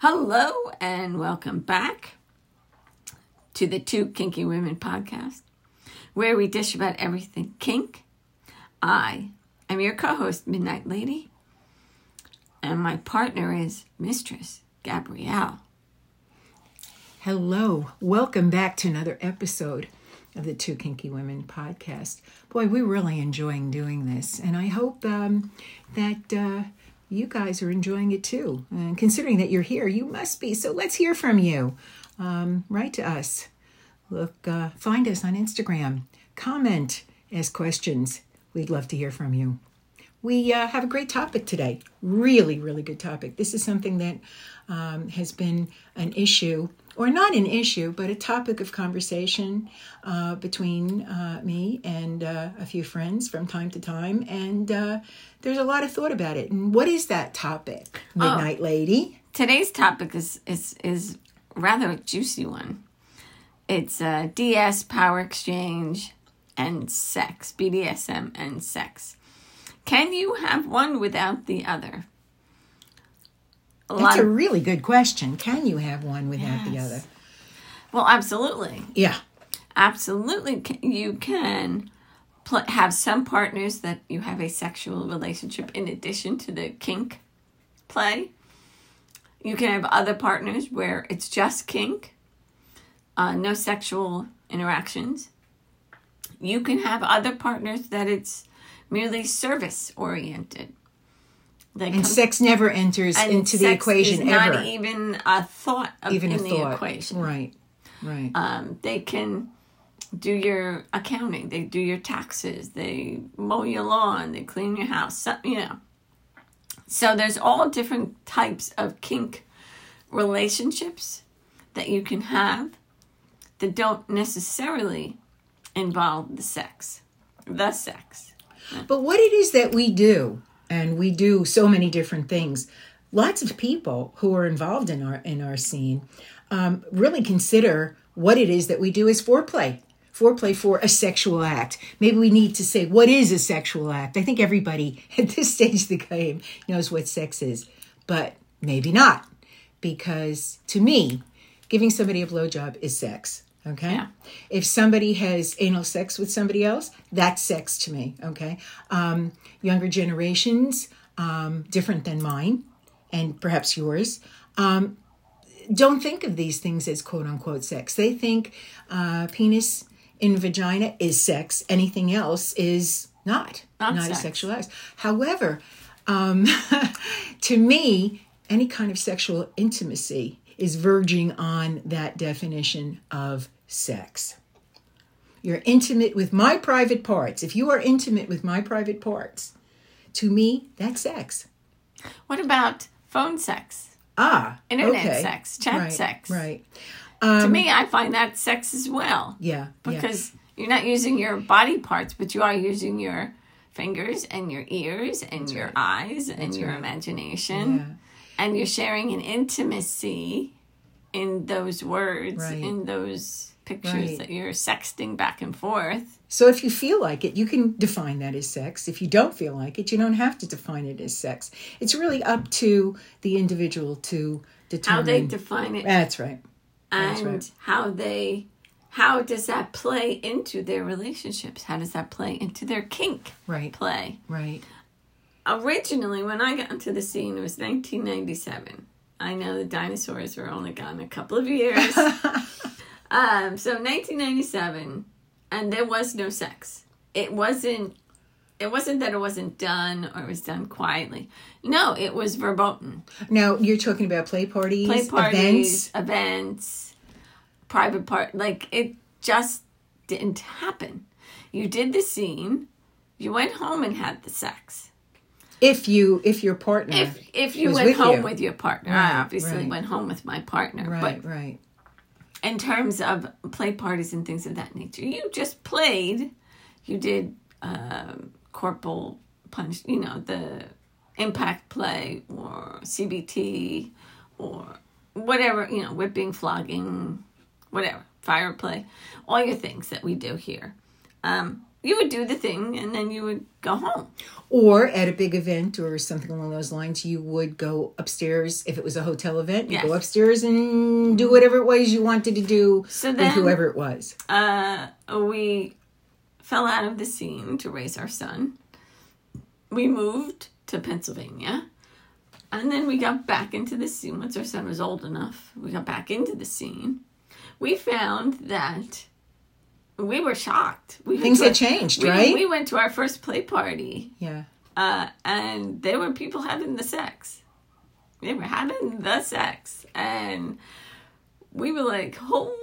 Hello and welcome back to the Two Kinky Women podcast, where we dish about everything kink. I am your co host, Midnight Lady, and my partner is Mistress Gabrielle. Hello, welcome back to another episode of the Two Kinky Women podcast. Boy, we're really enjoying doing this, and I hope um, that uh, you guys are enjoying it too. And considering that you're here, you must be. So let's hear from you. Um, write to us. Look, uh, find us on Instagram. Comment, ask questions. We'd love to hear from you. We uh, have a great topic today. Really, really good topic. This is something that um, has been an issue, or not an issue, but a topic of conversation uh, between uh, me and uh, a few friends from time to time. And uh, there's a lot of thought about it. And what is that topic, Midnight oh, Lady? Today's topic is, is, is rather a juicy one. It's uh, DS, power exchange, and sex, BDSM and sex. Can you have one without the other? A That's a really good question. Can you have one without yes. the other? Well, absolutely. Yeah. Absolutely. You can pl- have some partners that you have a sexual relationship in addition to the kink play. You can have other partners where it's just kink, uh, no sexual interactions. You can have other partners that it's merely service oriented. and sex never enters into the equation ever. Not even a thought of, even in the thought. equation. Right. Right. Um, they can do your accounting. They do your taxes. They mow your lawn. They clean your house. So, you know. So there's all different types of kink relationships that you can have that don't necessarily involve the sex, the sex. But what it is that we do, and we do so many different things. Lots of people who are involved in our in our scene um, really consider what it is that we do as foreplay. Foreplay for a sexual act. Maybe we need to say what is a sexual act. I think everybody at this stage of the game knows what sex is, but maybe not, because to me, giving somebody a blowjob is sex. Okay. Yeah. If somebody has anal sex with somebody else, that's sex to me. Okay. Um, younger generations, um, different than mine and perhaps yours, um, don't think of these things as quote unquote sex. They think uh, penis in vagina is sex. Anything else is not, not, not a sexual act. However, um, to me, any kind of sexual intimacy is verging on that definition of sex. You're intimate with my private parts. If you are intimate with my private parts, to me, that's sex. What about phone sex? Ah, internet okay. sex, chat right, sex. Right. Um, to me, I find that sex as well. Yeah. Because yeah. you're not using your body parts, but you are using your fingers and your ears and That's your right. eyes and That's your right. imagination. Yeah. And you're sharing an intimacy in those words, in those pictures right. that you're sexting back and forth. So if you feel like it, you can define that as sex. If you don't feel like it, you don't have to define it as sex. It's really up to the individual to determine how they define it. That's right. That's and right. how they how does that play into their relationships? How does that play into their kink right. play? Right. Originally, when I got into the scene, it was 1997. I know the dinosaurs were only gone a couple of years. Um, so 1997, and there was no sex. It wasn't. It wasn't that it wasn't done or it was done quietly. No, it was verboten. Now you're talking about play parties, play parties, events, events private part. Like it just didn't happen. You did the scene. You went home and had the sex. If you, if your partner, if if you went home you. with your partner, right, I obviously right. went home with my partner. Right, but right in terms of play parties and things of that nature. You just played. You did um, corporal punch, you know, the impact play or CBT or whatever, you know, whipping, flogging, whatever, fire play, all your things that we do here. Um, you would do the thing and then you would go home. Or at a big event or something along those lines, you would go upstairs. If it was a hotel event, you Yes. go upstairs and do whatever it was you wanted to do So with whoever it was. Uh, we fell out of the scene to raise our son. We moved to Pennsylvania. And then we got back into the scene once our son was old enough. We got back into the scene. We found that we were shocked. We Things had our- changed, we, right? We went to our first play party, Yeah. uh, and there were people having the sex. They were having the sex, and we were like, "Holy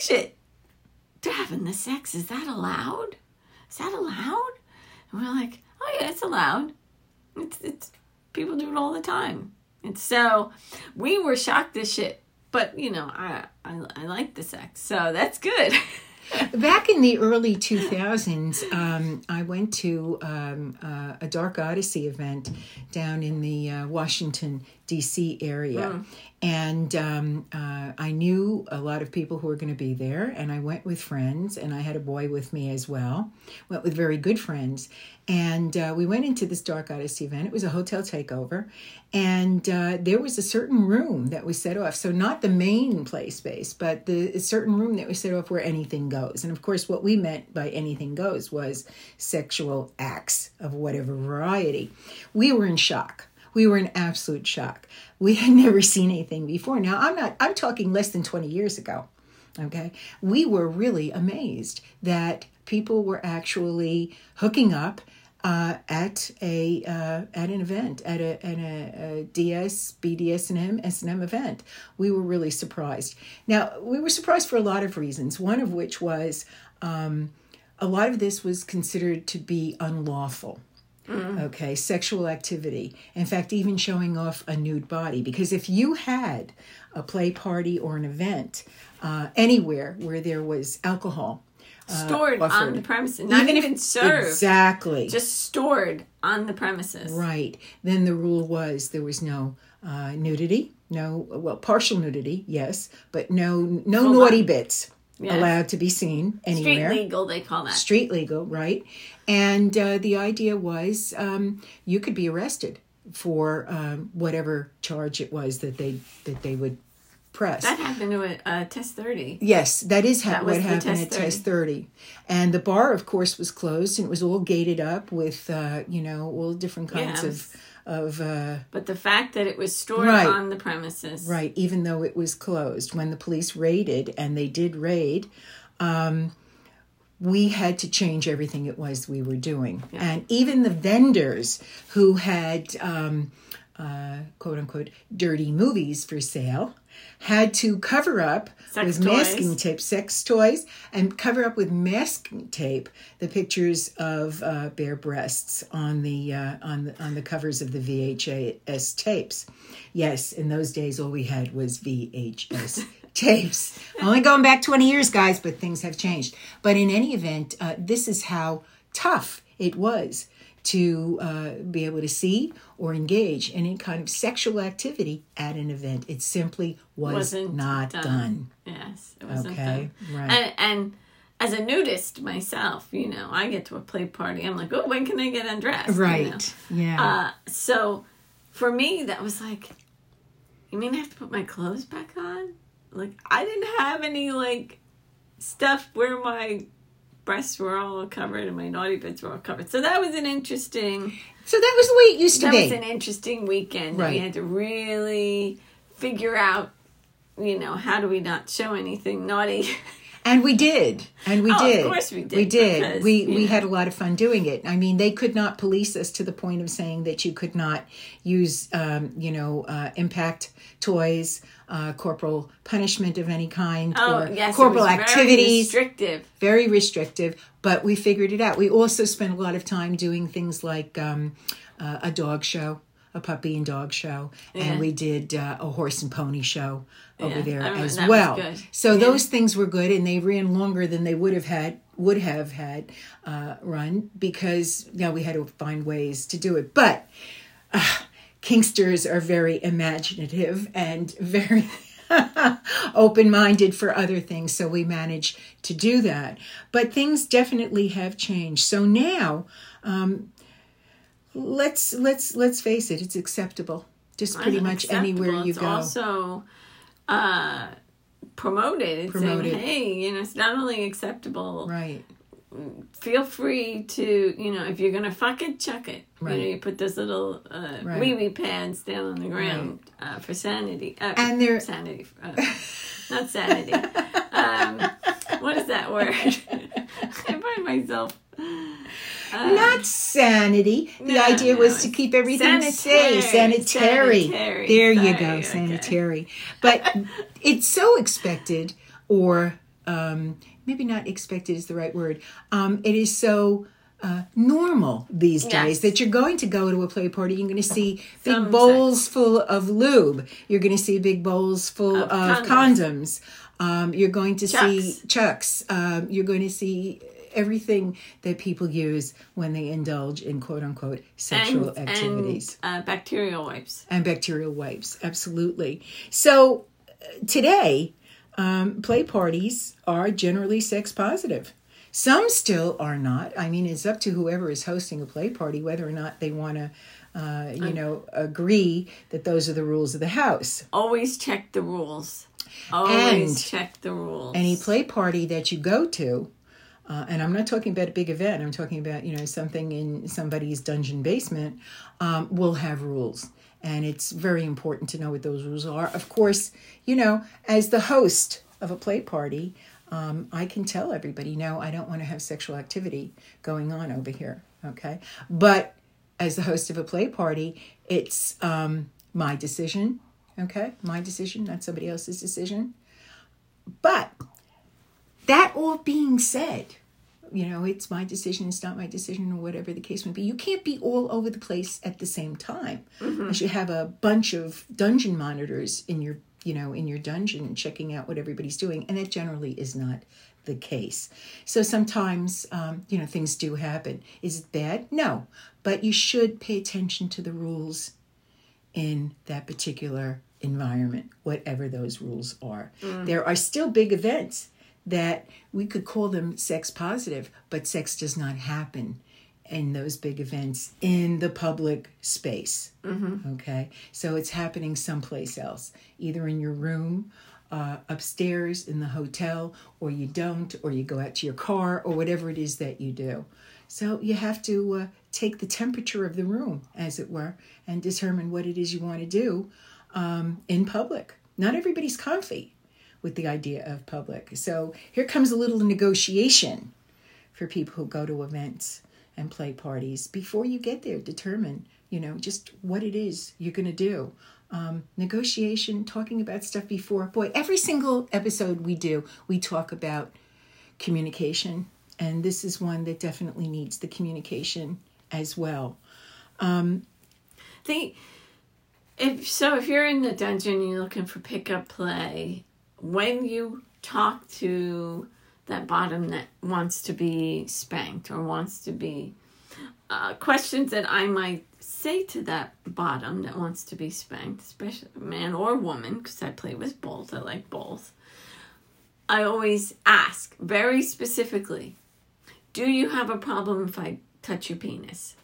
shit! They're having the sex. Is that allowed? Is that allowed?" And we're like, "Oh yeah, it's allowed. It's it's people do it all the time." And so we were shocked as shit. But you know, I I, I like the sex, so that's good. Back in the early 2000s, um, I went to um, uh, a Dark Odyssey event down in the uh, Washington, D.C. area. And um, uh, I knew a lot of people who were going to be there, and I went with friends, and I had a boy with me as well. Went with very good friends. And uh, we went into this Dark Odyssey event. It was a hotel takeover. And uh, there was a certain room that we set off. So, not the main play space, but the a certain room that we set off where anything goes. And of course, what we meant by anything goes was sexual acts of whatever variety. We were in shock. We were in absolute shock. We had never seen anything before. Now, I'm not, I'm talking less than 20 years ago. Okay. We were really amazed that people were actually hooking up uh, at a uh, at an event at a at a, a DS BDSM S&M event. We were really surprised. Now we were surprised for a lot of reasons. One of which was um, a lot of this was considered to be unlawful. Okay, sexual activity. In fact, even showing off a nude body. Because if you had a play party or an event uh, anywhere where there was alcohol, stored on the premises, not even, served, exactly, just stored on the premises. right. Then the rule was there was no uh, nudity, no well partial nudity, yes, but no no Full naughty on. bits Yes. allowed to be seen anywhere. Street legal, they call that. street legal, right? And uh, the idea was um, you could be arrested for um, whatever charge it was that they that they would press. That happened to a, test thirty. Yes, that is ha- That what happened test at Test 30. And the bar, of course, was closed and it was all gated up with, uh, you know, all different kinds Yeah, of, of uh, But the fact that it was stored Right. on the premises, right, even though it was closed. When the police raided, and they did raid, um, we had to change everything it was we were doing. And even the vendors who had, um, uh, quote unquote, dirty movies for sale had to cover up Sex with toys. masking tape, sex toys, and cover up with masking tape the pictures of uh, bare breasts on the uh, on the on the covers of the VHS tapes. Yes, in those days, all we had was VHS tapes. Only going back twenty years, guys, but things have changed. But in any event, uh, this is how tough it was to uh, be able to see or engage in any kind of sexual activity at an event. It simply was Wasn't not done. done. Yes, it wasn't Okay, done. right. And, and as a nudist myself, you know, I get to a play party. I'm like, oh, when can I get undressed? you know? Right. Yeah. Uh, so for me, that was like, you mean I have to put my clothes back on? Like, I didn't have any, like, stuff where my breasts were all covered and my naughty bits were all covered. So that was an interesting, so that was the way it used to that be. was an interesting weekend. We had to really figure out, you know, how do we not show anything naughty? And we did. And we Oh, of course we did, We did. because, we we had a lot of fun doing it. I mean, they could not police us to the point of saying that you could not use, um, you know, uh, impact toys, uh, corporal punishment of any kind, Oh, or yes, corporal was very restrictive. very restrictive, but we figured it out. We also spent a lot of time doing things like um, uh, a dog show, a puppy and dog show, Yeah. and we did uh, a horse and pony show over Yeah, there as well. So Yeah. those things were good, and they ran longer than they would have had would have had uh, run because you know, we had to find ways to do it. But uh, Kinksters are very imaginative and very. open minded for other things. So we managed to do that. But things definitely have changed. So now, um, let's let's let's face it, it's acceptable. Just pretty much anywhere you it's go. Also, uh, promoted. Promoted. saying, hey, you know, it's not only acceptable. right. Feel free to, you know, if you're gonna fuck it, chuck it. You know, Right. you put those little uh, Right. wee wee pads down on the ground uh, for sanity. Uh, And they're- sanity, uh, not sanity. um, what is that word? I find myself. Uh, Not sanity. The no, idea was to keep everything sanitary, safe. Sanitary. sanitary. There you Sorry, go, okay. sanitary. But it's so expected, or um, maybe not expected is the right word. Um, it is so. Uh, normal these days that you're going to go to a play party you're going to see big Some bowls full of lube you're going to see big bowls full of, Of condoms, Um, you're going to see Chucks. chucks um, you're going to see everything that people use when they indulge in quote unquote sexual and, activities and uh, bacterial wipes. and bacterial wipes. Absolutely. So uh, today, um, play parties are generally sex positive. Some still are not. I mean, it's up to whoever is hosting a play party whether or not they want to, uh, you know, agree that those are the rules of the house. Always check the rules. Always And check the rules. Any play party that you go to, uh, and I'm not talking about a big event. I'm talking about you know something in somebody's dungeon basement um, will have rules, and it's very important to know what those rules are. Of course, you know as the host of a play party, um, I can tell everybody, no, I don't want to have sexual activity going on over here. Okay, but as the host of a play party, it's um, my decision. Okay, my decision, not somebody else's decision. But that all being said, you know, it's my decision, it's not my decision, or whatever the case may be. You can't be all over the place at the same time. You should have a bunch of dungeon monitors in your, you know, in your dungeon checking out what everybody's doing, and that generally is not the case. So sometimes, um, you know, things do happen. Is it bad? No, but you should pay attention to the rules in that particular environment, whatever those rules are. There are still big events that we could call them sex positive, but sex does not happen in those big events in the public space. Okay, so it's happening someplace else, either in your room. Uh, upstairs in the hotel, or you don't, or you go out to your car, or whatever it is that you do. So you have to uh, take the temperature of the room, as it were, and determine what it is you want to do um, in public. Not everybody's comfy with the idea of public. So here comes a little negotiation for people who go to events and play parties. Before you get there, determine, you know, just what it is you're going to do. Um, negotiation, talking about stuff before. Boy, every single episode we do, we talk about communication. And this is one that definitely needs the communication as well. the if so if you're in the dungeon and you're looking for pickup play when you talk to that bottom that wants to be spanked or wants to be uh, questions that i might say to that bottom that wants to be spanked especially man or woman because i play with both i like both i always ask very specifically do you have a problem if i touch your penis?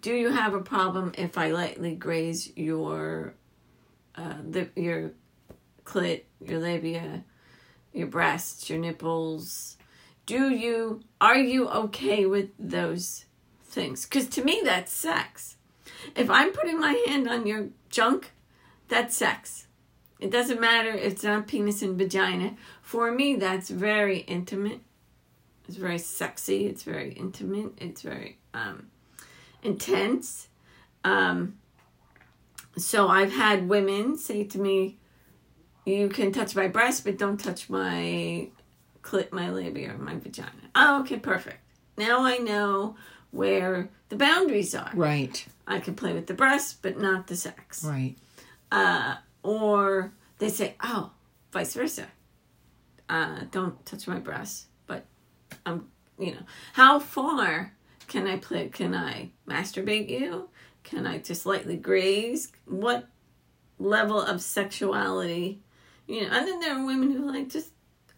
Do you have a problem if I lightly graze your uh, the, your clit, your labia, your breasts, your nipples? Do you are you okay with those things? Because to me, that's sex. If I'm putting my hand on your junk, that's sex. It doesn't matter if it's not penis and vagina. For me, that's very intimate. It's very sexy. It's very intimate. It's very um, intense. Um, so I've had women say to me, "You can touch my breast, but don't touch my clit, my labia, or my vagina." Oh, okay, perfect. Now I know where the boundaries are. Right, I can play with the breast, but not the sex. right. Uh, or they say, "Oh, vice versa. Uh, don't touch my breast, but I'm, you know, how far can I play? Can I masturbate you? Can I just lightly graze? What level of sexuality You know, and then there are women who are like just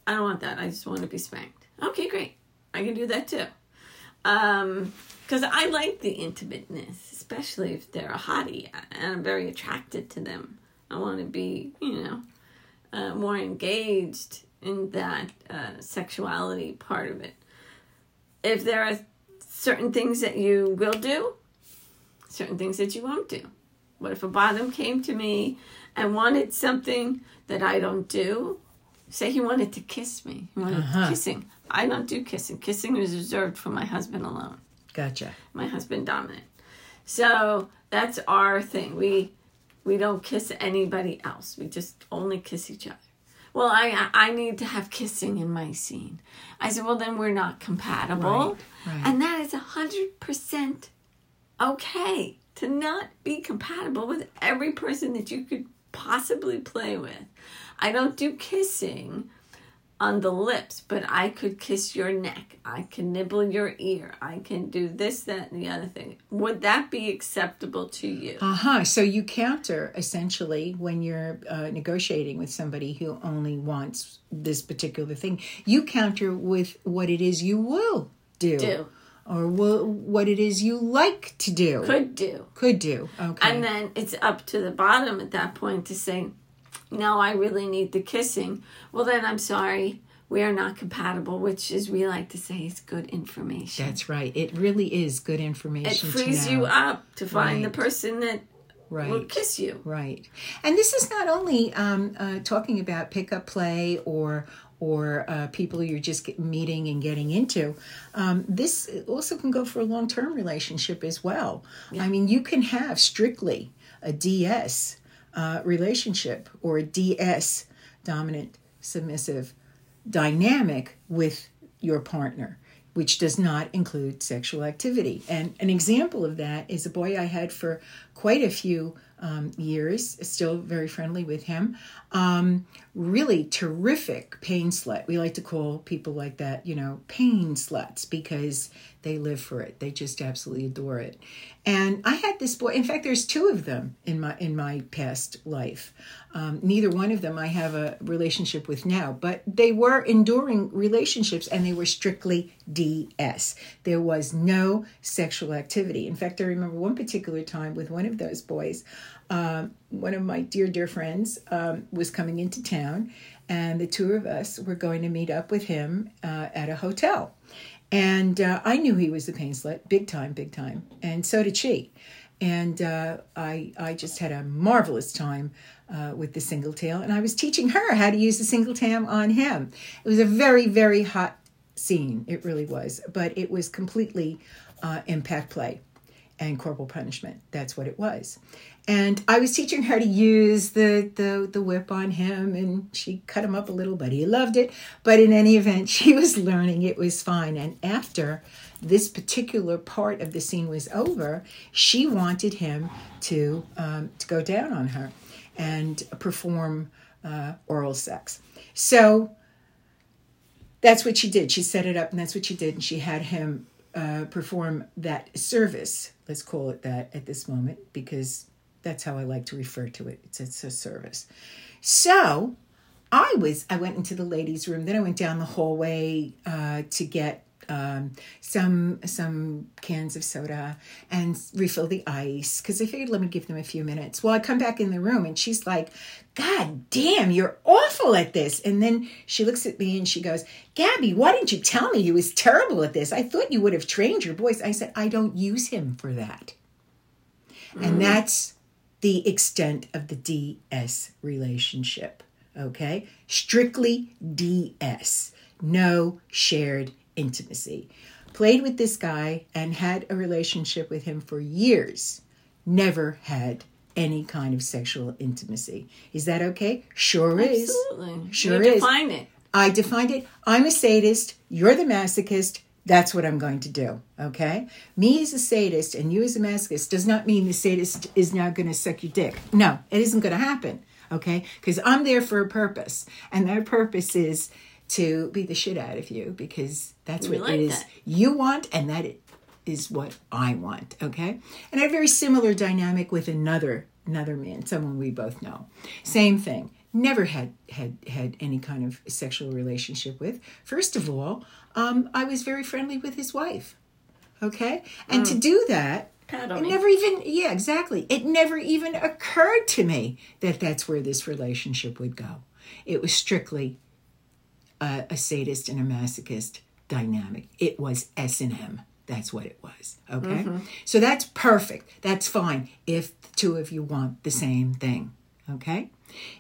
I don't want that. I just want to be spanked. Okay, great. I can do that too. Um, because I like the intimateness, especially if they're a hottie and I'm very attracted to them. I want to be, you know, uh, more engaged in that uh, sexuality part of it. If there are certain things that you will do, certain things that you won't do. What if a bottom came to me and wanted something that I don't do? Say he wanted to kiss me. He wanted Uh-huh. kissing. I don't do kissing. Kissing is reserved for my husband alone. Gotcha. My husband dominant. So that's our thing. We we don't kiss anybody else. We just only kiss each other. Well, I I need to have kissing in my scene. I said, well, then we're not compatible, Right, right. and that is a hundred percent okay to not be compatible with every person that you could possibly play with. I don't do kissing on the lips, but I could kiss your neck. I can nibble your ear. I can do this, that, and the other thing. Would that be acceptable to you? Uh huh. So you counter essentially when you're uh, negotiating with somebody who only wants this particular thing. You counter with what it is you will do, Do. Or will, what it is you like to do, Could do. could do. Okay. And then it's up to the bottom at that point to say, no, I really need the kissing. Well, then I'm sorry. We are not compatible, which is we like to say is good information. That's right. It really is good information. it frees you up to find the person that will kiss you. Right. And this is not only um, uh, talking about pickup play or or uh, people you're just meeting and getting into. Um, this also can go for a long term relationship as well. I mean, you can have strictly a DS uh, relationship or a DS dominant submissive dynamic with your partner, which does not include sexual activity. And an example of that is a boy I had for quite a few um, years, still very friendly with him. Um, really terrific pain slut. We like to call people like that, you know, pain sluts because they live for it. They just absolutely adore it. And I had this boy. In fact, there's two of them in my in my past life. Um, neither one of them I have a relationship with now, but they were enduring relationships and they were strictly DS. There was no sexual activity. In fact, I remember one particular time with one of those boys. Um, one of my dear, dear friends um, was coming into town, and the two of us were going to meet up with him uh, at a hotel. And uh, I knew he was a pain slut, big time, big time, and so did she. And uh, I, I just had a marvelous time uh, with the single tail, and I was teaching her how to use the single tail on him. It was a very, very hot scene. It really was, but it was completely uh, impact play and corporal punishment. That's what it was. And I was teaching her to use the, the, the whip on him, and she cut him up a little, but he loved it. But in any event, she was learning, it was fine. And after this particular part of the scene was over, she wanted him to, um, to go down on her and perform uh, oral sex. So that's what she did. She set it up, and that's what she did. And she had him uh, perform that service. Let's call it that at this moment, because that's how I like to refer to it. It's, it's a service. So I was. I went into the ladies' room. Then I went down the hallway uh, to get um, some some cans of soda and refill the ice because I figured let me give them a few minutes. Well, I come back in the room and she's like, "God damn, you're awful at this." And then she looks at me and she goes, "Gabby, why didn't you tell me you was terrible at this? I thought you would have trained your boys." I said, "I don't use him for that," and that's the extent of the DS relationship. Okay, strictly DS, no shared intimacy. Played with this guy and had a relationship with him for years. Never had any kind of sexual intimacy. Is that okay? Sure is. Absolutely. Sure you is. define it. I defined it. I'm a sadist. You're the masochist. That's what I'm going to do. Okay? Me as a sadist and you as a masochist does not mean the sadist is now going to suck your dick. No, it isn't going to happen. Okay? Because I'm there for a purpose. And that purpose is to beat the shit out of you because that's We what like it is that. you want and that is what I want. Okay? And a very similar dynamic with another another man, someone we both know. Same thing. Never had had had any kind of sexual relationship with. First of all, um, I was very friendly with his wife. Okay, and to do that, it never even yeah exactly. It never even occurred to me that that's where this relationship would go. It was strictly a, a sadist and a masochist dynamic. It was S and M. That's what it was. Okay, so that's perfect. That's fine if the two of you want the same thing. Okay,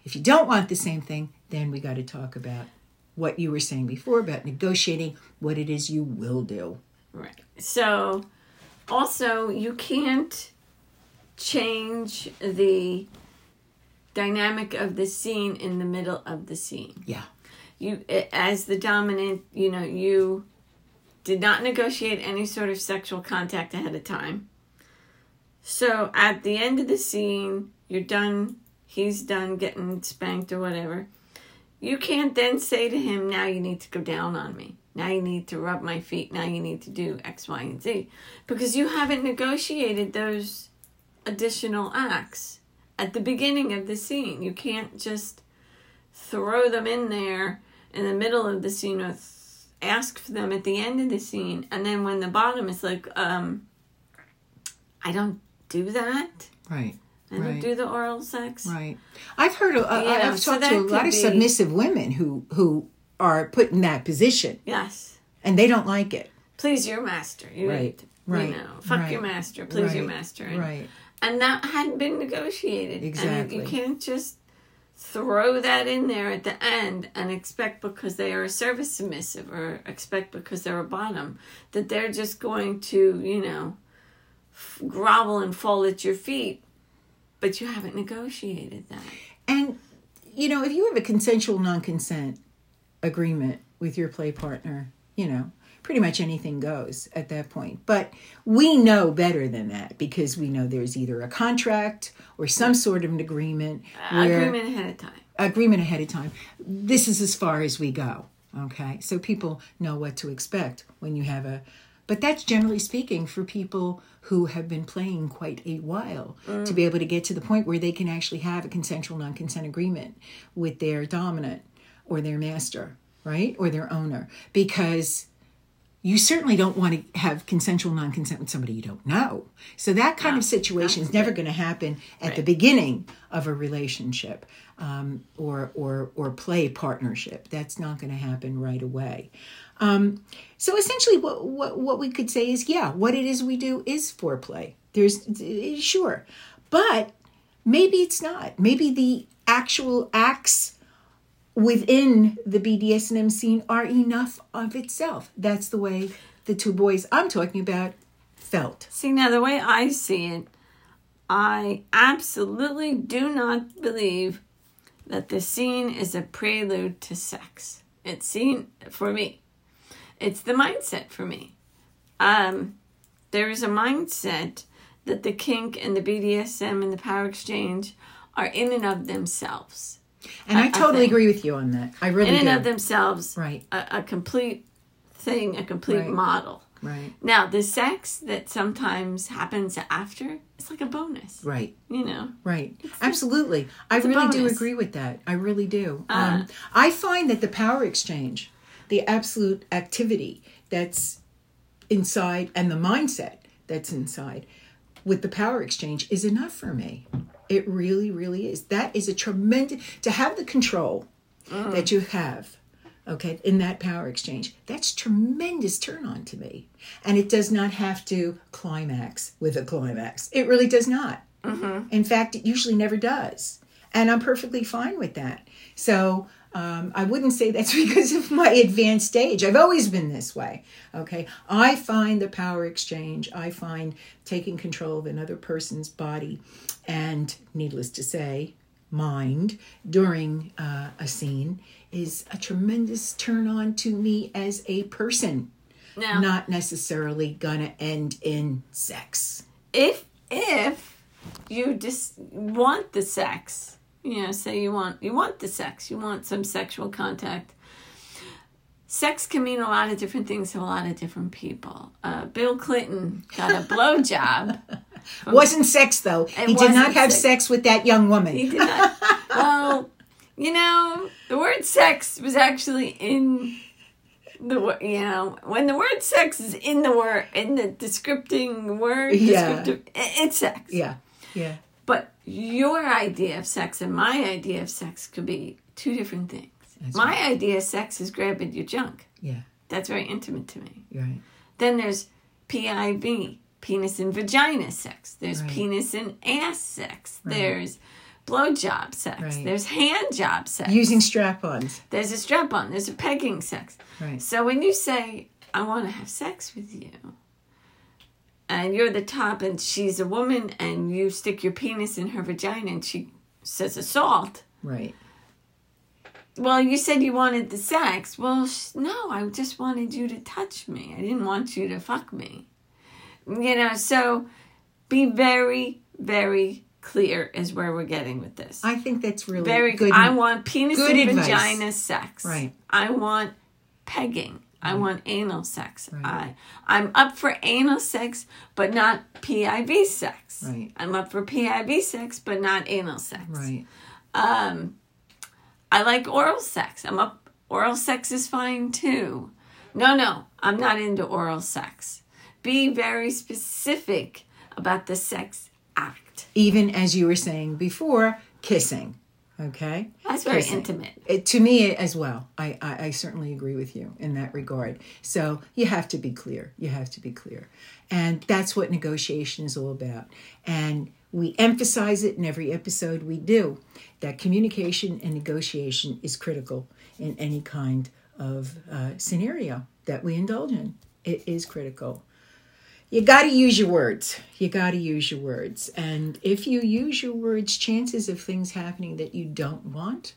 if you don't want the same thing, then we got to talk about what you were saying before about negotiating what it is you will do. Right. So, also, you can't change the dynamic of the scene in the middle of the scene. Yeah. You, as the dominant, you know, you did not negotiate any sort of sexual contact ahead of time. So, at the end of the scene, you're done, he's done getting spanked or whatever. You can't then say to him, now you need to go down on me. Now you need to rub my feet. Now you need to do X, Y, and Z. Because you haven't negotiated those additional acts at the beginning of the scene. You can't just throw them in there in the middle of the scene or th- ask for them at the end of the scene. And then when the bottom is like, um, I don't do that. Right. Don't Right. do the oral sex. Right. I've heard. Uh, yeah, I've talked that to a lot of submissive women who who are put in that position Yes. and they don't like it. Please your master. You, Right, You right, know, fuck your master. Please your master. And, Right. and that hadn't been negotiated. And Exactly. you, you can't just throw that in there at the end and expect because they are a service submissive or expect because they're a bottom that they're just going to, you know, f- grovel and fall at your feet. But you haven't negotiated that. And you know, if you have a consensual non-consent agreement with your play partner, you know, pretty much anything goes at that point. But we know better than that because we know there's either a contract or some sort of an agreement uh, where Agreement ahead of time. agreement ahead of time. This is as far as we go. Okay. So people know what to expect when you have a, but that's generally speaking for people who have been playing quite a while to be able to get to the point where they can actually have a consensual non consent agreement with their dominant or their master, right? Or their owner. Because you certainly don't want to have consensual non-consent with somebody you don't know. So that kind of situation is never going to happen at the beginning of a relationship um, or or or play partnership. That's not going to happen right away. Um, so essentially, what, what what we could say is, yeah, what it is we do is foreplay. There's sure, but maybe it's not. Maybe the actual acts within the BDSM scene are enough of itself. That's the way the two boys I'm talking about felt. See, now the way I see it, I absolutely do not believe that the scene is a prelude to sex. It's seen for me. It's the mindset for me. Um, there is a mindset that the kink and the BDSM and the power exchange are in and of themselves. And I, I totally agree with you on that. I really In and of themselves, Right. a, a complete thing, a complete Right. model. right. Now, the sex that sometimes happens after, it's like a bonus. Right. You know, Right. Absolutely. I really do agree with that. I really do. Uh. um, I find that the power exchange, the absolute activity that's inside and the mindset that's inside with the power exchange is enough for me. It really, really is. That is a tremendous, to have the control mm. that you have, okay, in that power exchange, that's tremendous turn on to me. And it does not have to climax with a climax. It really does not. Mm-hmm. In fact, it usually never does. And I'm perfectly fine with that. So um, I wouldn't say that's because of my advanced age. I've always been this way. Okay. I find the power exchange, I find taking control of another person's body and, needless to say, mind during uh, a scene is a tremendous turn on to me as a person. now Not necessarily gonna end in sex. if if you just want the sex, you know, say you want you want the sex, you want some sexual contact. Sex can mean a lot of different things to a lot of different people. Uh, Bill Clinton got a blow blowjob. Wasn't sex though. he did wasn't have sex. sex with that young woman. He did not. well, You know, the word sex was actually in the you know when the word sex is in the word in the descripting word Yeah. descriptive, it's sex. Yeah. Yeah. But your idea of sex and my idea of sex could be two different things. That's my idea of sex is grabbing your junk. Yeah. That's very intimate to me. Right. Then there's PIV, penis and vagina sex. There's Right. penis and ass sex. There's blowjob sex. Right. There's hand job sex. Using strap-ons. there's a strap on. There's a pegging sex. Right. So when you say, I want to have sex with you, and you're the top and she's a woman and you stick your penis in her vagina and she says assault, Right. well, you said you wanted the sex. Well, sh- no, I just wanted you to touch me. I didn't want you to fuck me. You know, so be very, very clear is where we're getting with this. I think that's really very good. I want penis and advice. vagina sex. Right. I want pegging. I want anal sex. Right. I I'm up for anal sex, but not PIV sex. Right. I'm up for PIV sex, but not anal sex. right. Um, I like oral sex. I'm up. Oral sex is fine too. No, no, I'm not into oral sex. Be very specific about the sex act. Even as you were saying before, kissing. Okay. That's very Kissing. intimate. It, to me as well. I, I, I certainly agree with you in that regard. So you have to be clear. You have to be clear. And that's what negotiation is all about. And we emphasize it in every episode we do that communication and negotiation is critical in any kind of uh, scenario that we indulge in. It is critical you got to use your words. You got to use your words. And if you use your words, chances of things happening that you don't want,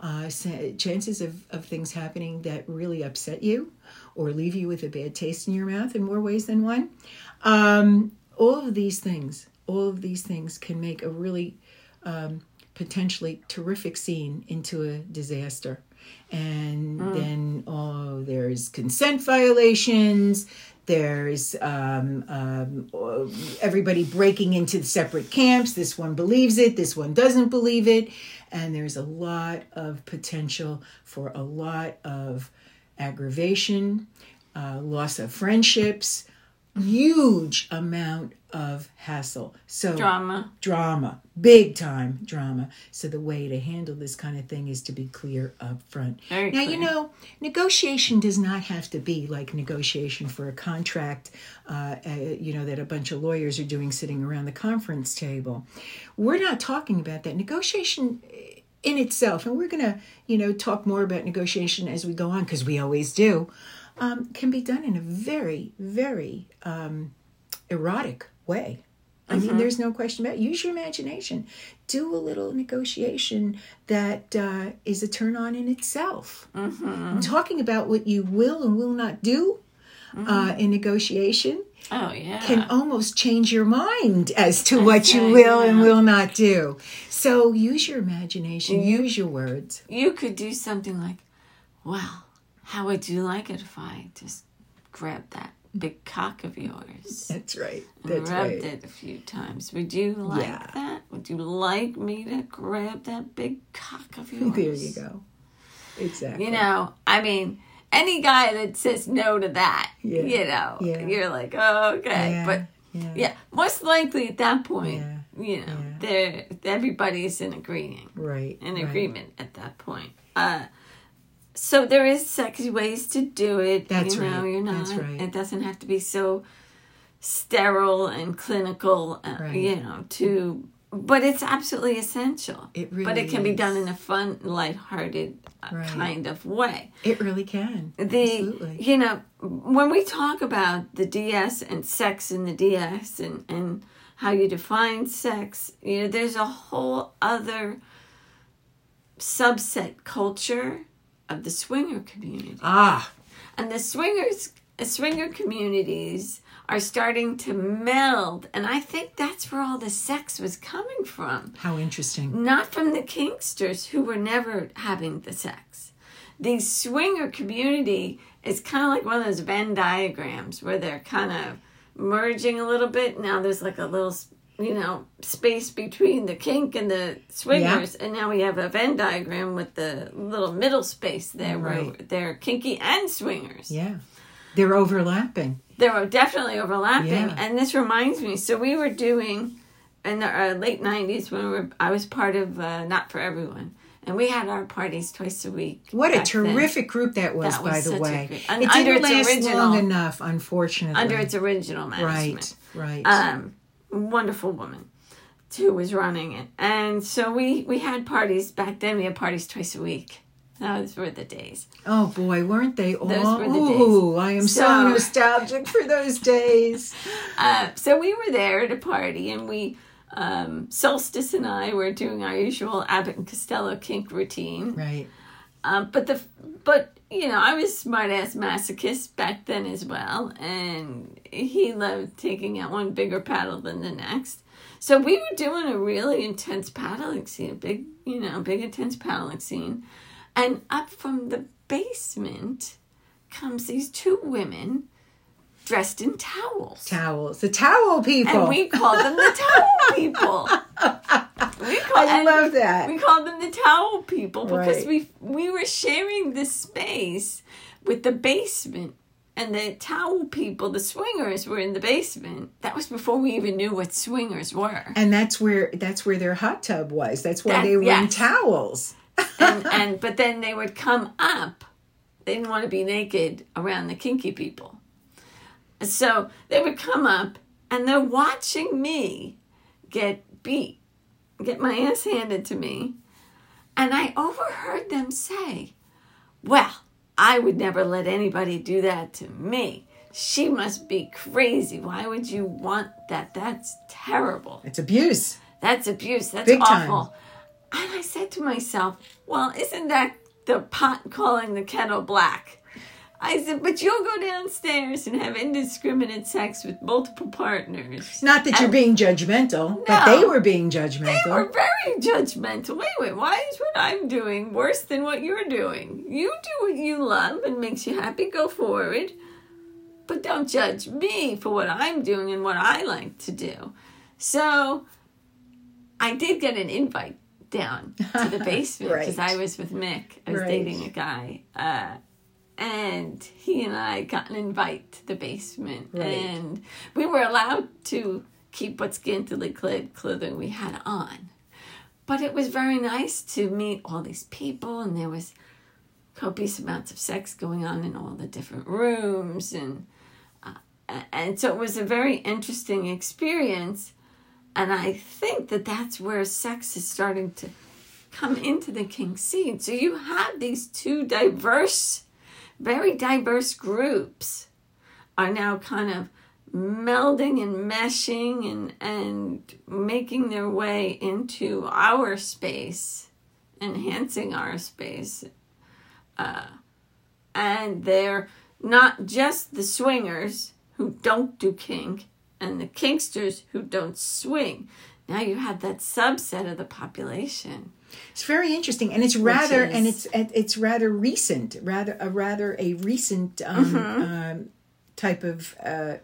uh, chances of, of things happening that really upset you or leave you with a bad taste in your mouth in more ways than one, um, all of these things, all of these things can make a really um, potentially terrific scene into a disaster. And then, oh, there's consent violations. There's um, um, everybody breaking into separate camps. This one believes it, this one doesn't believe it. And there's a lot of potential for a lot of aggravation, uh, loss of friendships, huge amount of hassle. So Drama. drama, big time drama. So the way to handle this kind of thing is to be clear up front. Very now you know, negotiation does not have to be like negotiation for a contract. Uh, uh, you know that a bunch of lawyers are doing sitting around the conference table. We're not talking about that. Negotiation in itself, and we're going to you know talk more about negotiation as we go on because we always do. Um, can be done in a very, very um, erotic way. I mean, there's no question about it. Use your imagination. Do a little negotiation that uh, is a turn on in itself. I'm talking about what you will and will not do uh, in negotiation Oh yeah. can almost change your mind as to what you will and will not do. So use your imagination, use your words. you could do something like, "Well, how would you like it if I just grabbed that big cock of yours?" That's right. That's rubbed right. it a few times. Would you like Yeah. that? Would you like me to grab that big cock of yours? There you go. Exactly. You know, I mean, any guy that says no to that, Yeah. you know, Yeah. you're like, oh, okay. But yeah. most likely at that point, you know, Yeah. there everybody's in agreeing, Right. in right. agreement at that point. Uh, so there is sexy ways to do it. That's you know, right. You're not. That's right. It doesn't have to be so sterile and clinical. Uh, Right. You know, to but it's absolutely essential. It really. but it can be done in a fun, lighthearted uh, Right. kind of way It really can. the Absolutely. you know when we talk about the ds and sex in the ds and and how you define sex you know there's a whole other subset culture of the swinger community Ah, and the swingers swinger communities are starting to meld and i think that's where all the sex was coming from how interesting. not from the kinksters who were never having the sex. The swinger community is kind of like one of those Venn diagrams where they're kind of merging a little bit. Now there's like a little you know, space between the kink and the swingers, and now we have a Venn diagram with the little middle space there where they're kinky and swingers. Yeah. They're overlapping. They're definitely overlapping, Yeah. and this reminds me. So we were doing in the uh, late '90s when we were. I was part of uh, Not for Everyone, and we had our parties twice a week. What a back then. terrific group that was, That was by the way. great- it under didn't its last original- long enough, unfortunately. under its original management. right, right. um, wonderful woman who was running it. And so we we had parties back then. We had parties twice a week. Those were the days. oh boy, weren't they all? Those were the days. Ooh, I am so, So- nostalgic for those days. Uh, so we were there at a party, and we um, Solstice and I were doing our usual Abbott and Costello kink routine. right. Um, but the but you know I was smart ass masochist back then as well, and he loved taking out one bigger paddle than the next. So we were doing a really intense paddling scene, a big you know big intense paddling scene, and up from the basement comes these two women dressed in towels. Towels. The towel people. And we called them the towel people. We call, I love that. We called them the towel people because Right. we we were sharing this space with the basement, and the towel people, the swingers, were in the basement. That was before we even knew what swingers were. and that's where that's where their hot tub was. That's why That- they were in towels. and, and but then they would come up. They didn't want to be naked around the kinky people, so they would come up and they're watching me get beat, get my ass handed to me, and I overheard them say, "Well, I would never let anybody do that to me." She must be crazy. Why would you want that? That's terrible. It's abuse. That's abuse. That's Big time. awful. And I said to myself, well, isn't that the pot calling the kettle black? I said, but you'll go downstairs and have indiscriminate sex with multiple partners. Not that you're being judgmental, but they were being judgmental. They were very judgmental. Wait, wait, why is what I'm doing worse than what you're doing? You do what you love and makes you happy, go forward. But don't judge me for what I'm doing and what I like to do. So I did get an invite down to the basement because Right. I was with Mick. I was Right. dating a guy. Uh, and he and I got an invite to the basement. Right. And we were allowed to keep what scantily clad clothing we had on. But it was very nice to meet all these people, and there was copious amounts of sex going on in all the different rooms, and uh, and so it was a very interesting experience. And I think that that's where sex is starting to come into the kink scene. So you have these two diverse, very diverse groups are now kind of melding and meshing and and making their way into our space, enhancing our space. Uh, and they're not just the swingers who don't do kink and the kinksters who don't swing. Now you have that subset of the population. It's very interesting, and it's rather is- and it's it's rather recent, rather a rather a recent um, Mm-hmm. um, type of uh,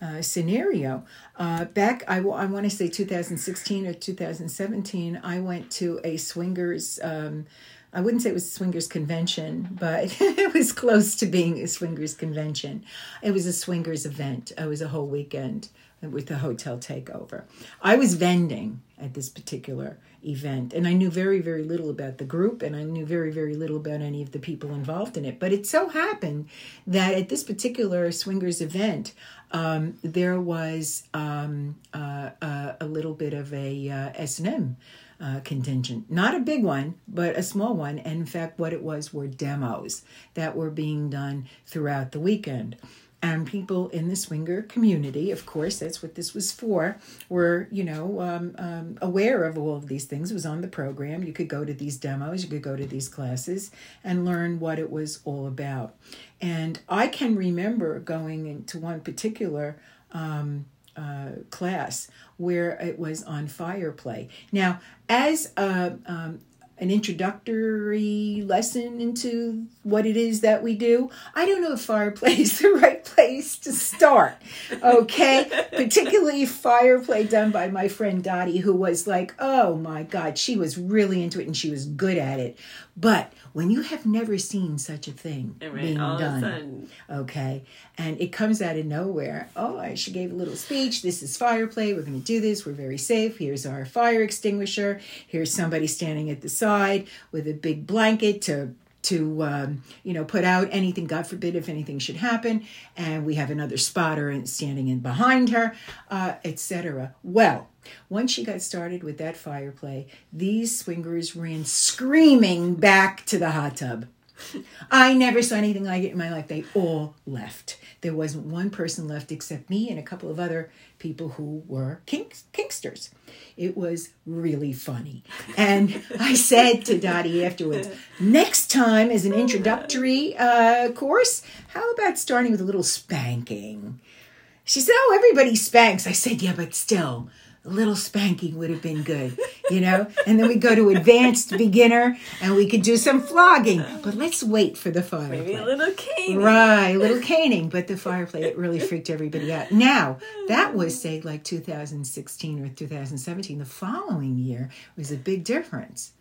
uh, scenario. Uh, back, I, want to say 2016 or 2017, I went to a swingers. Um, I wouldn't say it was a swingers convention, but it was close to being a swingers convention. It was a swingers event. It was a whole weekend with the hotel takeover. I was vending at this particular event and I knew very, very little about the group and I knew very, very little about any of the people involved in it. But it so happened that at this particular swingers event, um, there was um, uh, uh, a little bit of a uh, S&M uh, contingent. Not a big one, but a small one. And in fact, what it was were demos that were being done throughout the weekend. And people in the swinger community, of course, that's what this was for, were, you know, um, um, aware of all of these things. It was on the program. You could go to these demos, you could go to these classes and learn what it was all about. And I can remember going into one particular um, uh, class where it was on fire play. Now, as a, um, an introductory lesson into what it is that we do, I don't know if fire play is the right place to start. Okay, particularly fire play done by my friend Dottie, who was like, oh my God, she was really into it and she was good at it. But when you have never seen such a thing Right, being all of a done, sudden. okay, and it comes out of nowhere. Oh, she gave a little speech. This is fire play. We're going to do this. We're very safe. Here's our fire extinguisher. Here's somebody standing at the side with a big blanket to to um, you know put out anything god forbid if anything should happen and we have another spotter and standing in behind her uh, etc well once she got started with that fire play these swingers ran screaming back to the hot tub I never saw anything like it in my life. They all left. There wasn't one person left except me and a couple of other people who were kink- kinksters. It was really funny. And I said to Dottie afterwards, next time as an introductory uh, course, how about starting with a little spanking? She said, Oh, everybody spanks. I said, Yeah, but still, a little spanking would have been good, you know? And then we go to advanced beginner and we could do some flogging. But let's wait for the fire. Maybe play. a little cane. Right, a little caning, but the fire play, it really freaked everybody out. Now, that was, say, like 2016 or 2017. The following year was a big difference.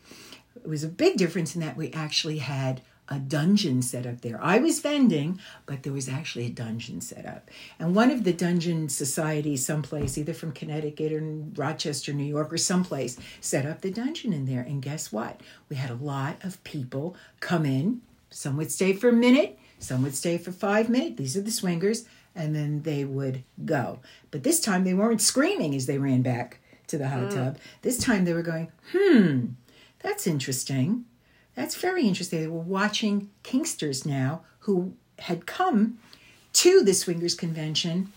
It was a big difference in that we actually had a dungeon set up there. I was vending, but there was actually a dungeon set up. And one of the dungeon societies, someplace, either from Connecticut or Rochester, New York, or someplace, set up the dungeon in there. And guess what? We had a lot of people come in. Some would stay for a minute, some would stay for five minutes. These are the swingers. And then they would go. But this time they weren't screaming as they ran back to the hot tub. This time they were going, hmm, that's interesting. That's very interesting. They were watching Kinksters now who had come to the Swingers Convention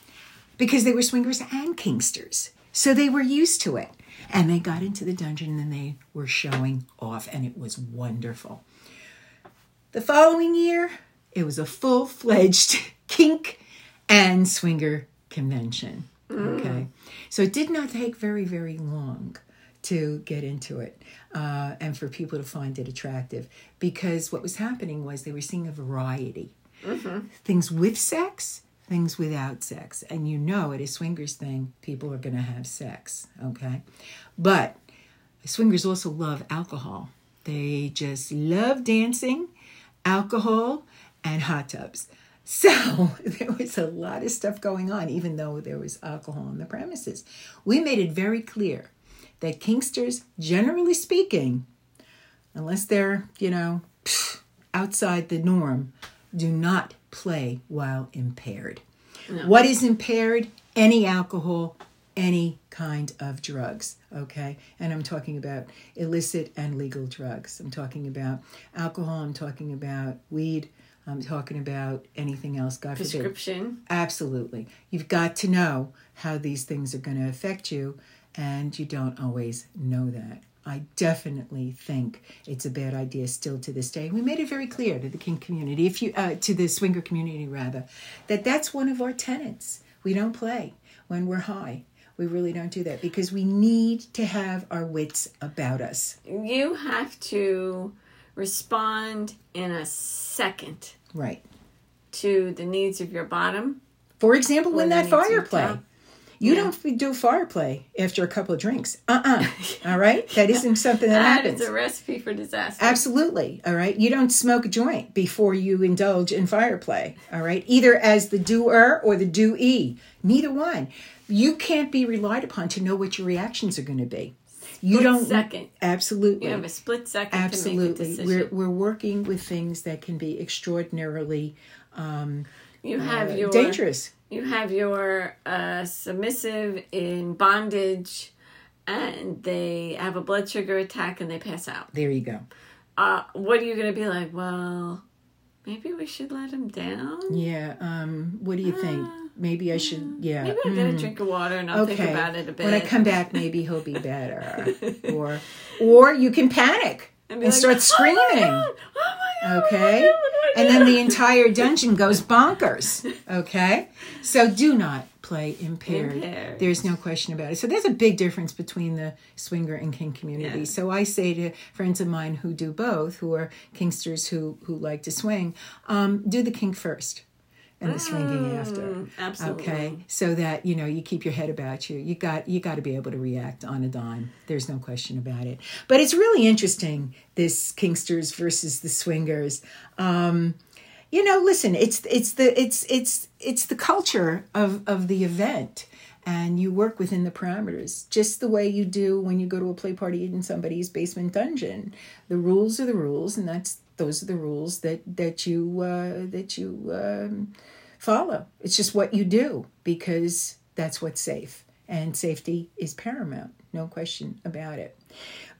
because they were swingers and Kinksters. So they were used to it. And they got into the dungeon and they were showing off, and it was wonderful. The following year, it was a full fledged kink and swinger convention. Mm. Okay. So it did not take very, very long to get into it uh, and for people to find it attractive because what was happening was they were seeing a variety things with sex, things without sex. And you know, at a swingers thing, people are going to have sex. Okay. But swingers also love alcohol, they just love dancing, alcohol, and hot tubs. So there was a lot of stuff going on, even though there was alcohol on the premises. We made it very clear that Kinksters, generally speaking, unless they're, you know, outside the norm, do not play while impaired. What is impaired? Any alcohol, any kind of drugs, okay? And I'm talking about illicit and legal drugs. I'm talking about alcohol, I'm talking about weed, I'm talking about anything else, God forbid. Prescription. Absolutely. You've got to know how these things are going to affect you, and you don't always know that. I definitely think it's a bad idea still to this day. We made it very clear to the Kink community, if you uh, to the swinger community rather, that that's one of our tenets. We don't play when we're high. We really don't do that because we need to have our wits about us. You have to respond in a second Right. to the needs of your bottom. For example, when that fire play. top. You Yeah. don't do fire play after a couple of drinks. Uh-uh. All right? That isn't something that That happens. is a recipe for disaster. Absolutely. All right. You don't smoke a joint before you indulge in fire play. All right. Either as the doer or the doee. Neither one. You can't be relied upon to know what your reactions are going to be. You Split don't second. Absolutely. You have a split second to make a Absolutely. We're we're working with things that can be extraordinarily you have uh, your dangerous. You have your uh, submissive in bondage, and they have a blood sugar attack and they pass out. There you go. Uh, what are you going to be like? Well, maybe we should let him down. Yeah. Um, what do you think? Maybe I should yeah. Maybe I'll get a drink of water and I'll think about it a bit. When I come back, maybe he'll be better. or, or you can panic and, be like, start "Oh my screaming. God! Oh my God! Okay, I and then the entire dungeon goes bonkers. Okay, so do not play impaired. Impaired. There's no question about it. So there's a big difference between the swinger and kink community. Yeah. So I say to friends of mine who do both, who are kinksters who who like to swing, um, do the kink first and the swinging after. Mm, absolutely. Okay, so that you know you keep your head about you. You got you got to be able to react on a dime. There's no question about it. But it's really interesting this Kinksters versus the Swingers. Um, you know, listen, it's it's the it's it's it's the culture of of the event and you work within the parameters just the way you do when you go to a play party in somebody's basement dungeon the rules are the rules and that's those are the rules that that you uh, that you um, follow. It's just what you do because that's what's safe and safety is paramount no question about it.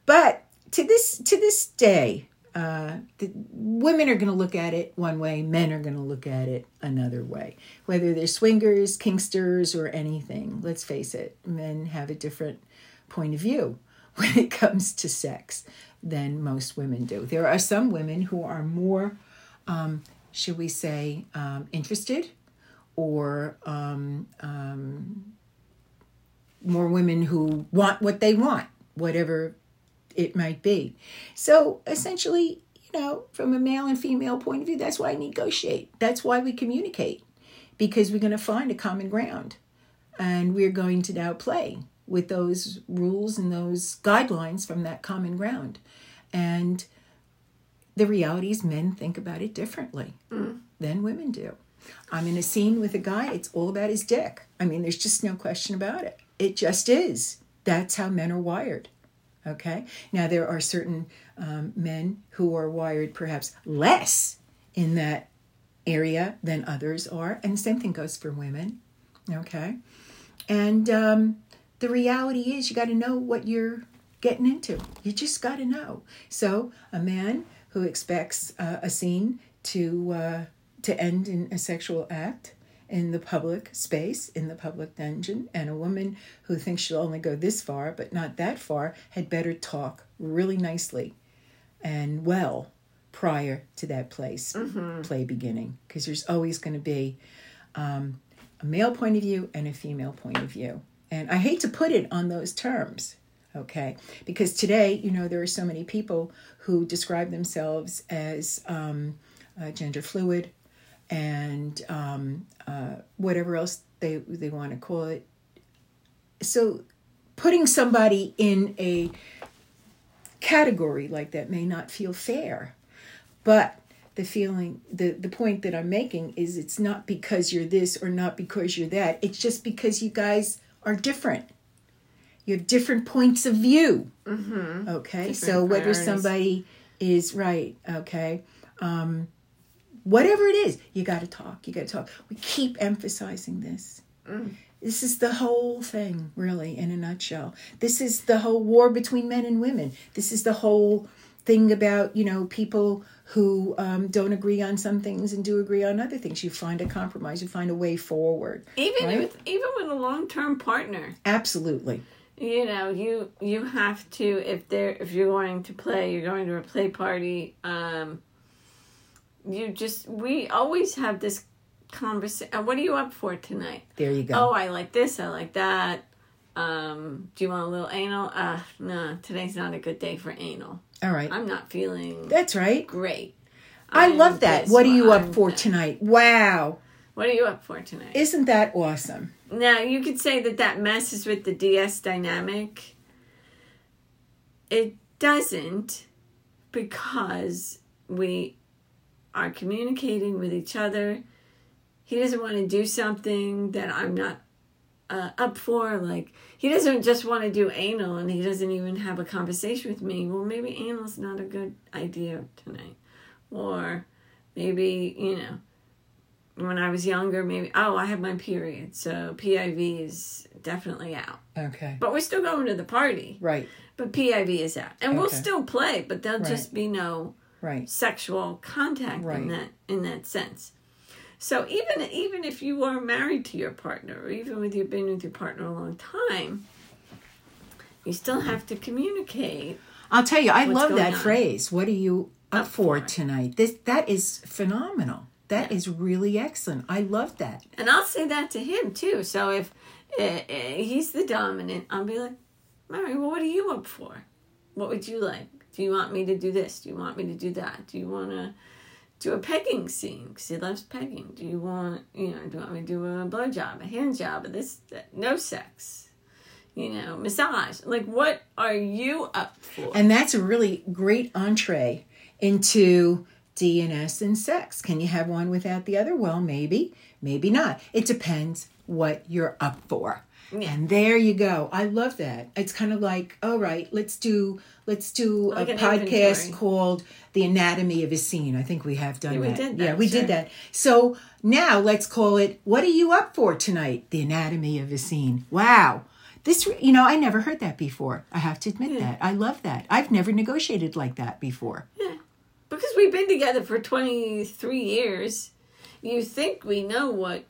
But to this to this day uh, the women are going to look at it one way, men are going to look at it another way. Whether they're swingers, kinksters, or anything, let's face it, men have a different point of view when it comes to sex than most women do. There are some women who are more, um, should we say, um, interested or um, um more women who want what they want, whatever it might be. So essentially, you know, from a male and female point of view, that's why I negotiate. That's why we communicate because we're going to find a common ground and we're going to now play with those rules and those guidelines from that common ground. And the reality is, men think about it differently mm. than women do. I'm in a scene with a guy, it's all about his dick. I mean, there's just no question about it. It just is. That's how men are wired. Okay. Now, there are certain um, men who are wired perhaps less in that area than others are. And the same thing goes for women. Okay. And um, the reality is, you got to know what you're getting into. You just got to know. So, a man who expects uh, a scene to uh, to end in a sexual act in the public space, in the public dungeon, and a woman who thinks she'll only go this far but not that far had better talk really nicely and well prior to that place mm-hmm. play beginning because there's always going to be um, a male point of view and a female point of view and i hate to put it on those terms okay because today you know there are so many people who describe themselves as um, uh, gender fluid and um, uh, whatever else they they want to call it. So, putting somebody in a category like that may not feel fair, but the feeling the the point that I'm making is it's not because you're this or not because you're that. It's just because you guys are different. You have different points of view. Mm-hmm. Okay, different so whether priorities. somebody is right, okay. Um, whatever it is, you got to talk. You got to talk. We keep emphasizing this. Mm. This is the whole thing, really, in a nutshell. This is the whole war between men and women. This is the whole thing about, you know, people who um, don't agree on some things and do agree on other things. You find a compromise, you find a way forward. Even right? with even with a long term partner. Absolutely. You know, you you have to if they're if you're going to play, you're going to a play party, um, you just we always have this conversation. Uh, what are you up for tonight? There you go. Oh, I like this. I like that. Um, do you want a little anal? Uh, no, today's not a good day for anal. All right. I'm not feeling. That's right. Great. I I'm love that. What are you up for tonight? Wow. What are you up for tonight? Isn't that awesome? Now you could say that that messes with the DS dynamic. It doesn't, because we are communicating with each other. He doesn't want to do something that I'm not uh, up for. Like, he doesn't just want to do anal and he doesn't even have a conversation with me. Well, maybe anal's not a good idea tonight. Or maybe, you know, when I was younger, maybe, oh, I have my period. So PIV is definitely out. Okay. But we're still going to the party. Right. But PIV is out. And okay. we'll still play, but there'll right. just be no right. sexual contact right. in that in that sense. So even even if you are married to your partner, or even with you've been with your partner a long time, you still have to communicate. I'll tell you, I love that on. phrase. What are you up, up for, for tonight? This that is phenomenal. That yeah. is really excellent. I love that. And I'll say that to him too. So if uh, uh, he's the dominant, I'll be like, Mary, well, what are you up for? What would you like? Do you want me to do this? Do you want me to do that? Do you want to do a pegging scene because he loves pegging. Do you want, you know, do you want me to do a blowjob, a hand job, this, that, no sex, you know, massage? Like, what are you up for? And that's a really great entree into DNS and sex. Can you have one without the other? Well, maybe, maybe not. It depends what you're up for. Yeah. And there you go. I love that. It's kind of like, all right, let's do let's do Like a podcast inventory. called The Anatomy of a Scene. I think we have done Yeah, we that. Yeah, we sure. did that. So now let's call it What are you up for tonight? The Anatomy of a Scene. Wow. This you know, I never heard that before. I have to admit that. I love that. I've never negotiated like that before. Yeah. because we've been together for 23 years you think we know what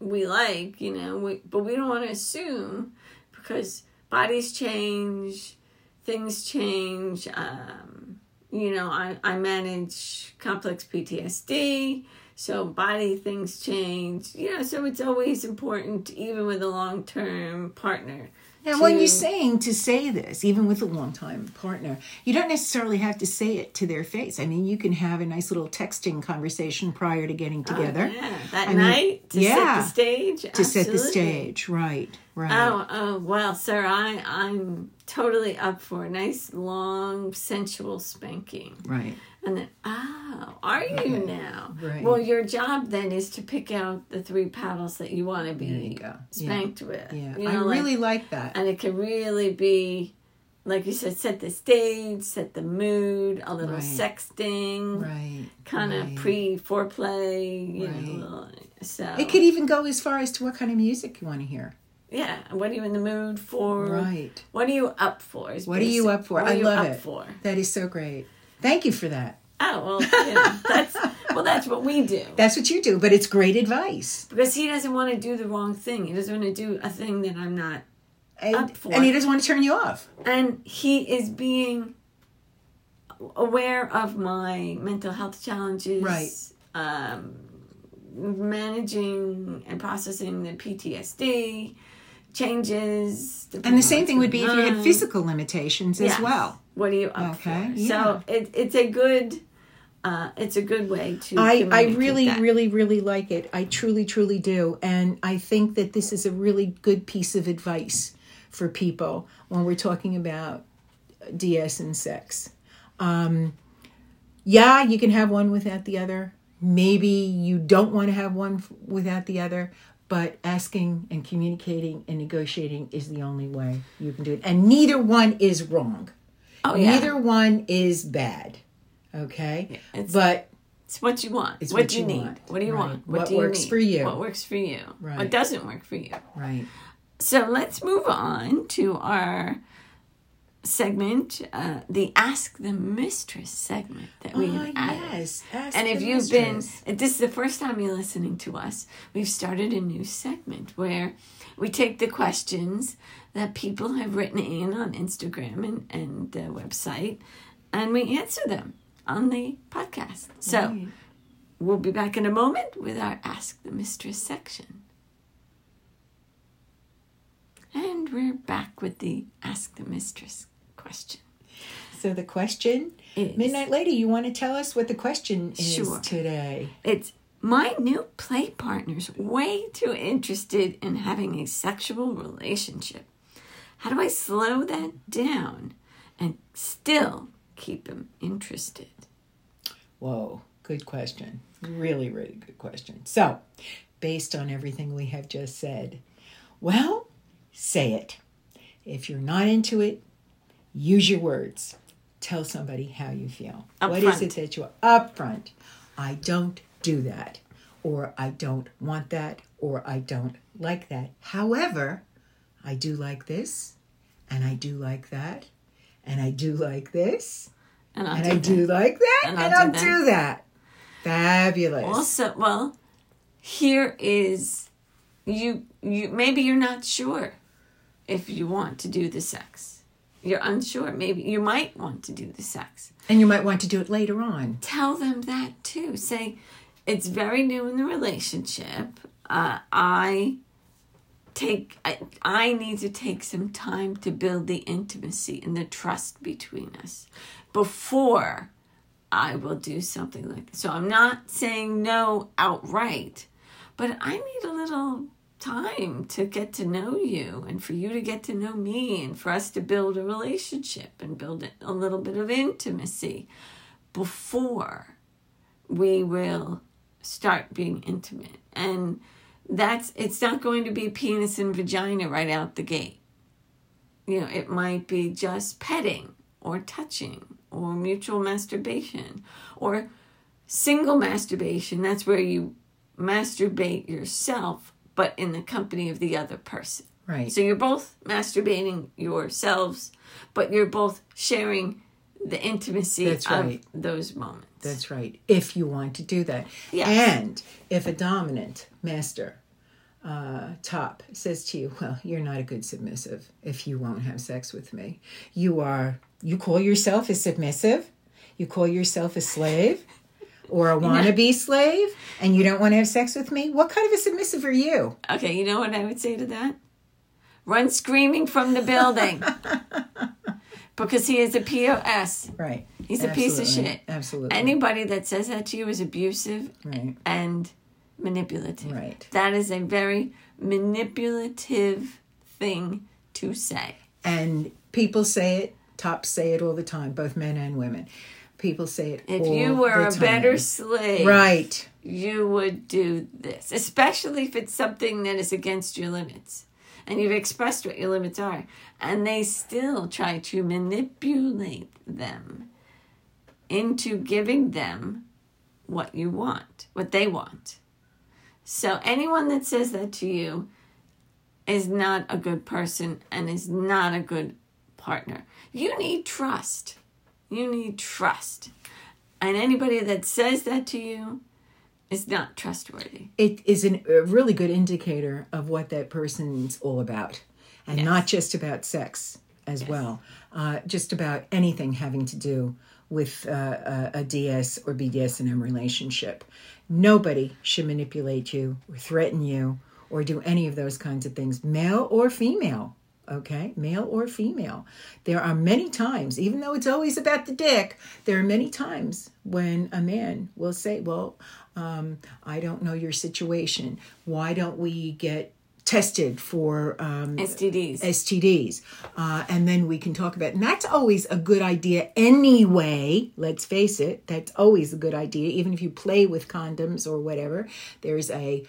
we like you know we, but we don't want to assume because bodies change things change um, you know I, I manage complex ptsd so body things change you know so it's always important even with a long-term partner Now, when you're saying to say this, even with a long-time partner, you don't necessarily have to say it to their face. I mean, you can have a nice little texting conversation prior to getting oh, together Oh, yeah, that I mean, night to yeah, set the stage to set the stage. Right, right. Oh, oh, well, sir, I, I'm totally up for a nice, long, sensual spanking. Right. And then, oh, are you now? right. Well, your job then is to pick out the three paddles that you want to be go. Yeah. spanked with. Yeah. You I know, like- really like that. and it can really be, like you said, set the stage, set the mood, a little Right. sexting, right. kind of right. pre foreplay. You know, so It could even go as far as to what kind of music you want to hear. yeah. What are you in the mood for? Right. What are you up for? What are you up for? What are I you love up it. For? That is so great. Thank you for that. Oh well, you know, that's well, that's what we do. That's what you do, but it's great advice. Because he doesn't want to do the wrong thing. He doesn't want to do a thing that I'm not. And, Up for and he doesn't want to turn you off. And he is being aware of my mental health challenges. Right. Um, managing and processing the PTSD changes. And the same thing would be if you had physical limitations as Yes. well. What are you up Okay, for? yeah. So it, it's a good, uh, it's a good way to. I, I really, that. really, really like it. I truly, truly do. And I think that this is a really good piece of advice for people when we're talking about DS and sex. Um, yeah, you can have one without the other. Maybe you don't want to have one f- without the other, but asking and communicating and negotiating is the only way you can do it. And neither one is wrong. Oh yeah, Neither one is bad. Okay? it's- but it's what you want. It's what, what you need? want. What do you Right. want? What, What do you works need? for you. What works for you? Right. What doesn't work for you? right. So let's move on to our segment, uh, the Ask the Mistress segment that we've Oh, added. yes. Ask And if you've been, mistress. if this is the first time you're listening to us, we've started a new segment where we take the questions that people have written in on Instagram and, and the website and we answer them on the podcast. So Right. we'll be back in a moment with our Ask the Mistress section. And we're back with the Ask the Mistress question. So the question, Is- Midnight Lady, you want to tell us what the question is Sure. today? It's my new play partner's way too interested in having a sexual relationship. How do I slow that down and still keep him interested? Whoa, good question. Really, really good question. So, based on everything we have just said, well, say it. If you're not into it, use your words. Tell somebody how you feel. Up What is front. it that you up front? I don't do that, or I don't want that, or I don't like that. However, I do like this, and I do like that, and I do like this, And I'll and do I that. do like that, And and, I'll I'll, do do that. Fabulous. Also, well, here is you you maybe you're not sure if you want to do the sex. You're unsure. Maybe you might want to do the sex. and you might want to do it later on. tell them that too. Say, it's very new in the relationship. Uh, I take I, I need to take some time to build the intimacy and the trust between us before I will do something like this. So I'm not saying no outright, but I need a little time to get to know you and for you to get to know me and for us to build a relationship and build a little bit of intimacy before we will start being intimate. And that's it's not going to be penis and vagina right out the gate. You know, it might be just petting or touching or mutual masturbation or single masturbation. That's where you masturbate yourself but in the company of the other person. Right. So you're both masturbating yourselves, but you're both sharing the intimacy That's of right. those moments. That's right. If you want to do that. Yes. And if a dominant master uh, top says to you, well, you're not a good submissive if you won't have sex with me. You are, you call yourself a submissive, you call yourself a slave or a wannabe slave, and you don't want to have sex with me. What kind of a submissive are you? Okay, you know what I would say to that? Run screaming from the building. because he is a POS. Right. He's a piece of shit. Absolutely. Anybody that says that to you is abusive right. and manipulative. Right. That is a very manipulative thing to say. And people say it, tops say it all the time, both men and women. People say it If all you were the a time. better slave, Right. you would do this, especially if it's something that is against your limits. And you've expressed what your limits are, and they still try to manipulate them into giving them what you want, what they want. So, anyone that says that to you is not a good person and is not a good partner. You need trust. You need trust. And anybody that says that to you is not trustworthy. it is an, a really good indicator of what that person's all about and not just about sex as well uh, just about anything having to do with uh, a, a ds or bdsm relationship nobody should manipulate you or threaten you or do any of those kinds of things male or female okay? Male or female. There are many times even though it's always about the dick there are many times when a man will say well um, i don't know your situation. Why don't we get tested for um, STDs. STDs, uh, and then we can talk about. And that's always a good idea anyway. Let's face it, that's always a good idea. Even if you play with condoms or whatever, there's a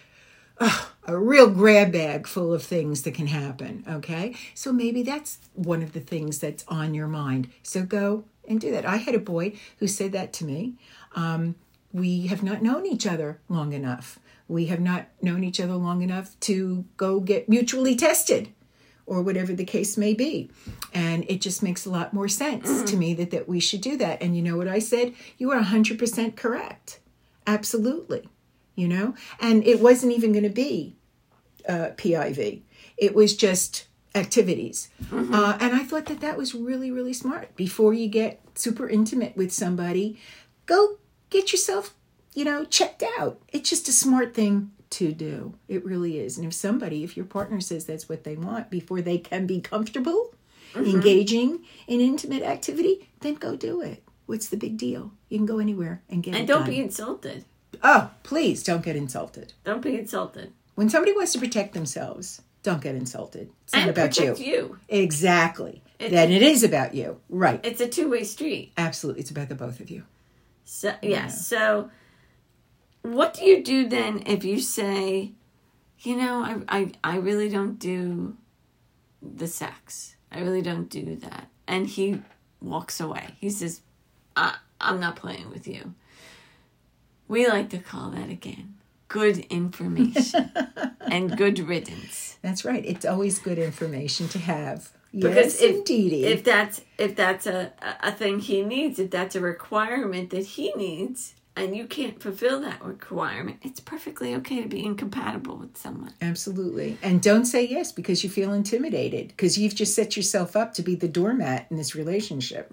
a real grab bag full of things that can happen. Okay, so maybe that's one of the things that's on your mind. So go and do that. I had a boy who said that to me. Um, we have not known each other long enough. We have not known each other long enough to go get mutually tested or whatever the case may be. And it just makes a lot more sense to me that, that we should do that. And you know what I said? You are 100% correct. Absolutely. You know? And it wasn't even going to be uh, PIV, it was just activities. Uh, and I thought that that was really, really smart. Before you get super intimate with somebody, go get yourself, you know, checked out. It's just a smart thing to do. It really is. And if somebody, if your partner says that's what they want before they can be comfortable engaging in intimate activity, then go do it. What's the big deal? You can go anywhere and get And don't done. be insulted. oh, please don't get insulted. Don't be insulted. When somebody wants to protect themselves, don't get insulted. It's not and about you. you. Exactly. It's- then it is about you. Right. It's a two way street. Absolutely. It's about the both of you. So yes. So what do you do then if you say, you know, I, I I really don't do the sex. I really don't do that. And he walks away. He says, I, I'm not playing with you. We like to call that again good information and good riddance. That's right. It's always good information to have. Because yes, if, indeedy. if that's if that's a, a thing he needs, if that's a requirement that he needs, and you can't fulfill that requirement, it's perfectly okay to be incompatible with someone. Absolutely. And don't say yes because you feel intimidated because you've just set yourself up to be the doormat in this relationship.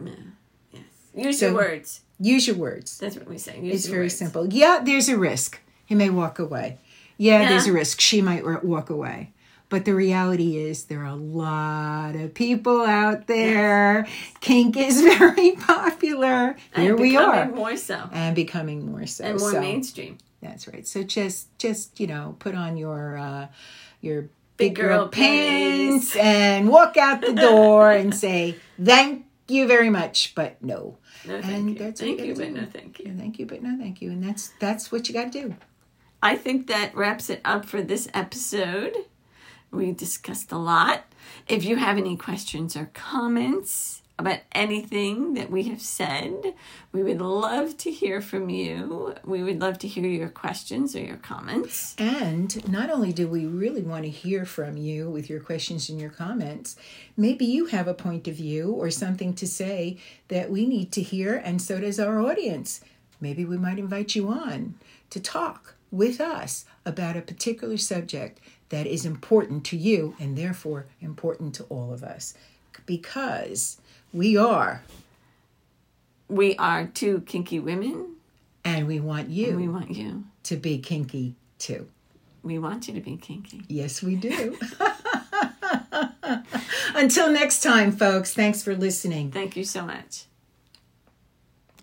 Yes. Use So- your words. Use your words. That's what we say. Use It's very words. simple. Yeah, there's a risk. He may walk away. Yeah, Yeah. there's a risk. She might walk away. But the reality is, there are a lot of people out there. Kink is very popular. Here we are. and becoming more so and becoming more so. and more So, mainstream. That's right. So just, just you know, put on your uh, your Big big girl, girl pants and walk out the door and say thank you very much, but no. No, thank And you. that's thank you but no, thank you. Thank you, but no thank you. And that's that's what you got to do. I think that wraps it up for this episode. We discussed a lot. If you have any questions or comments about anything that we have said, we would love to hear from you. We would love to hear your questions or your comments. And not only do we really want to hear from you with your questions and your comments, maybe you have a point of view or something to say that we need to hear, and so does our audience. Maybe we might invite you on to talk with us about a particular subject that is important to you and therefore important to all of us. Because we are, We are two kinky women, and we want you we want you. to be kinky too. We want you to be kinky. Yes, we do. Until next time, folks, thanks for listening. Thank you so much.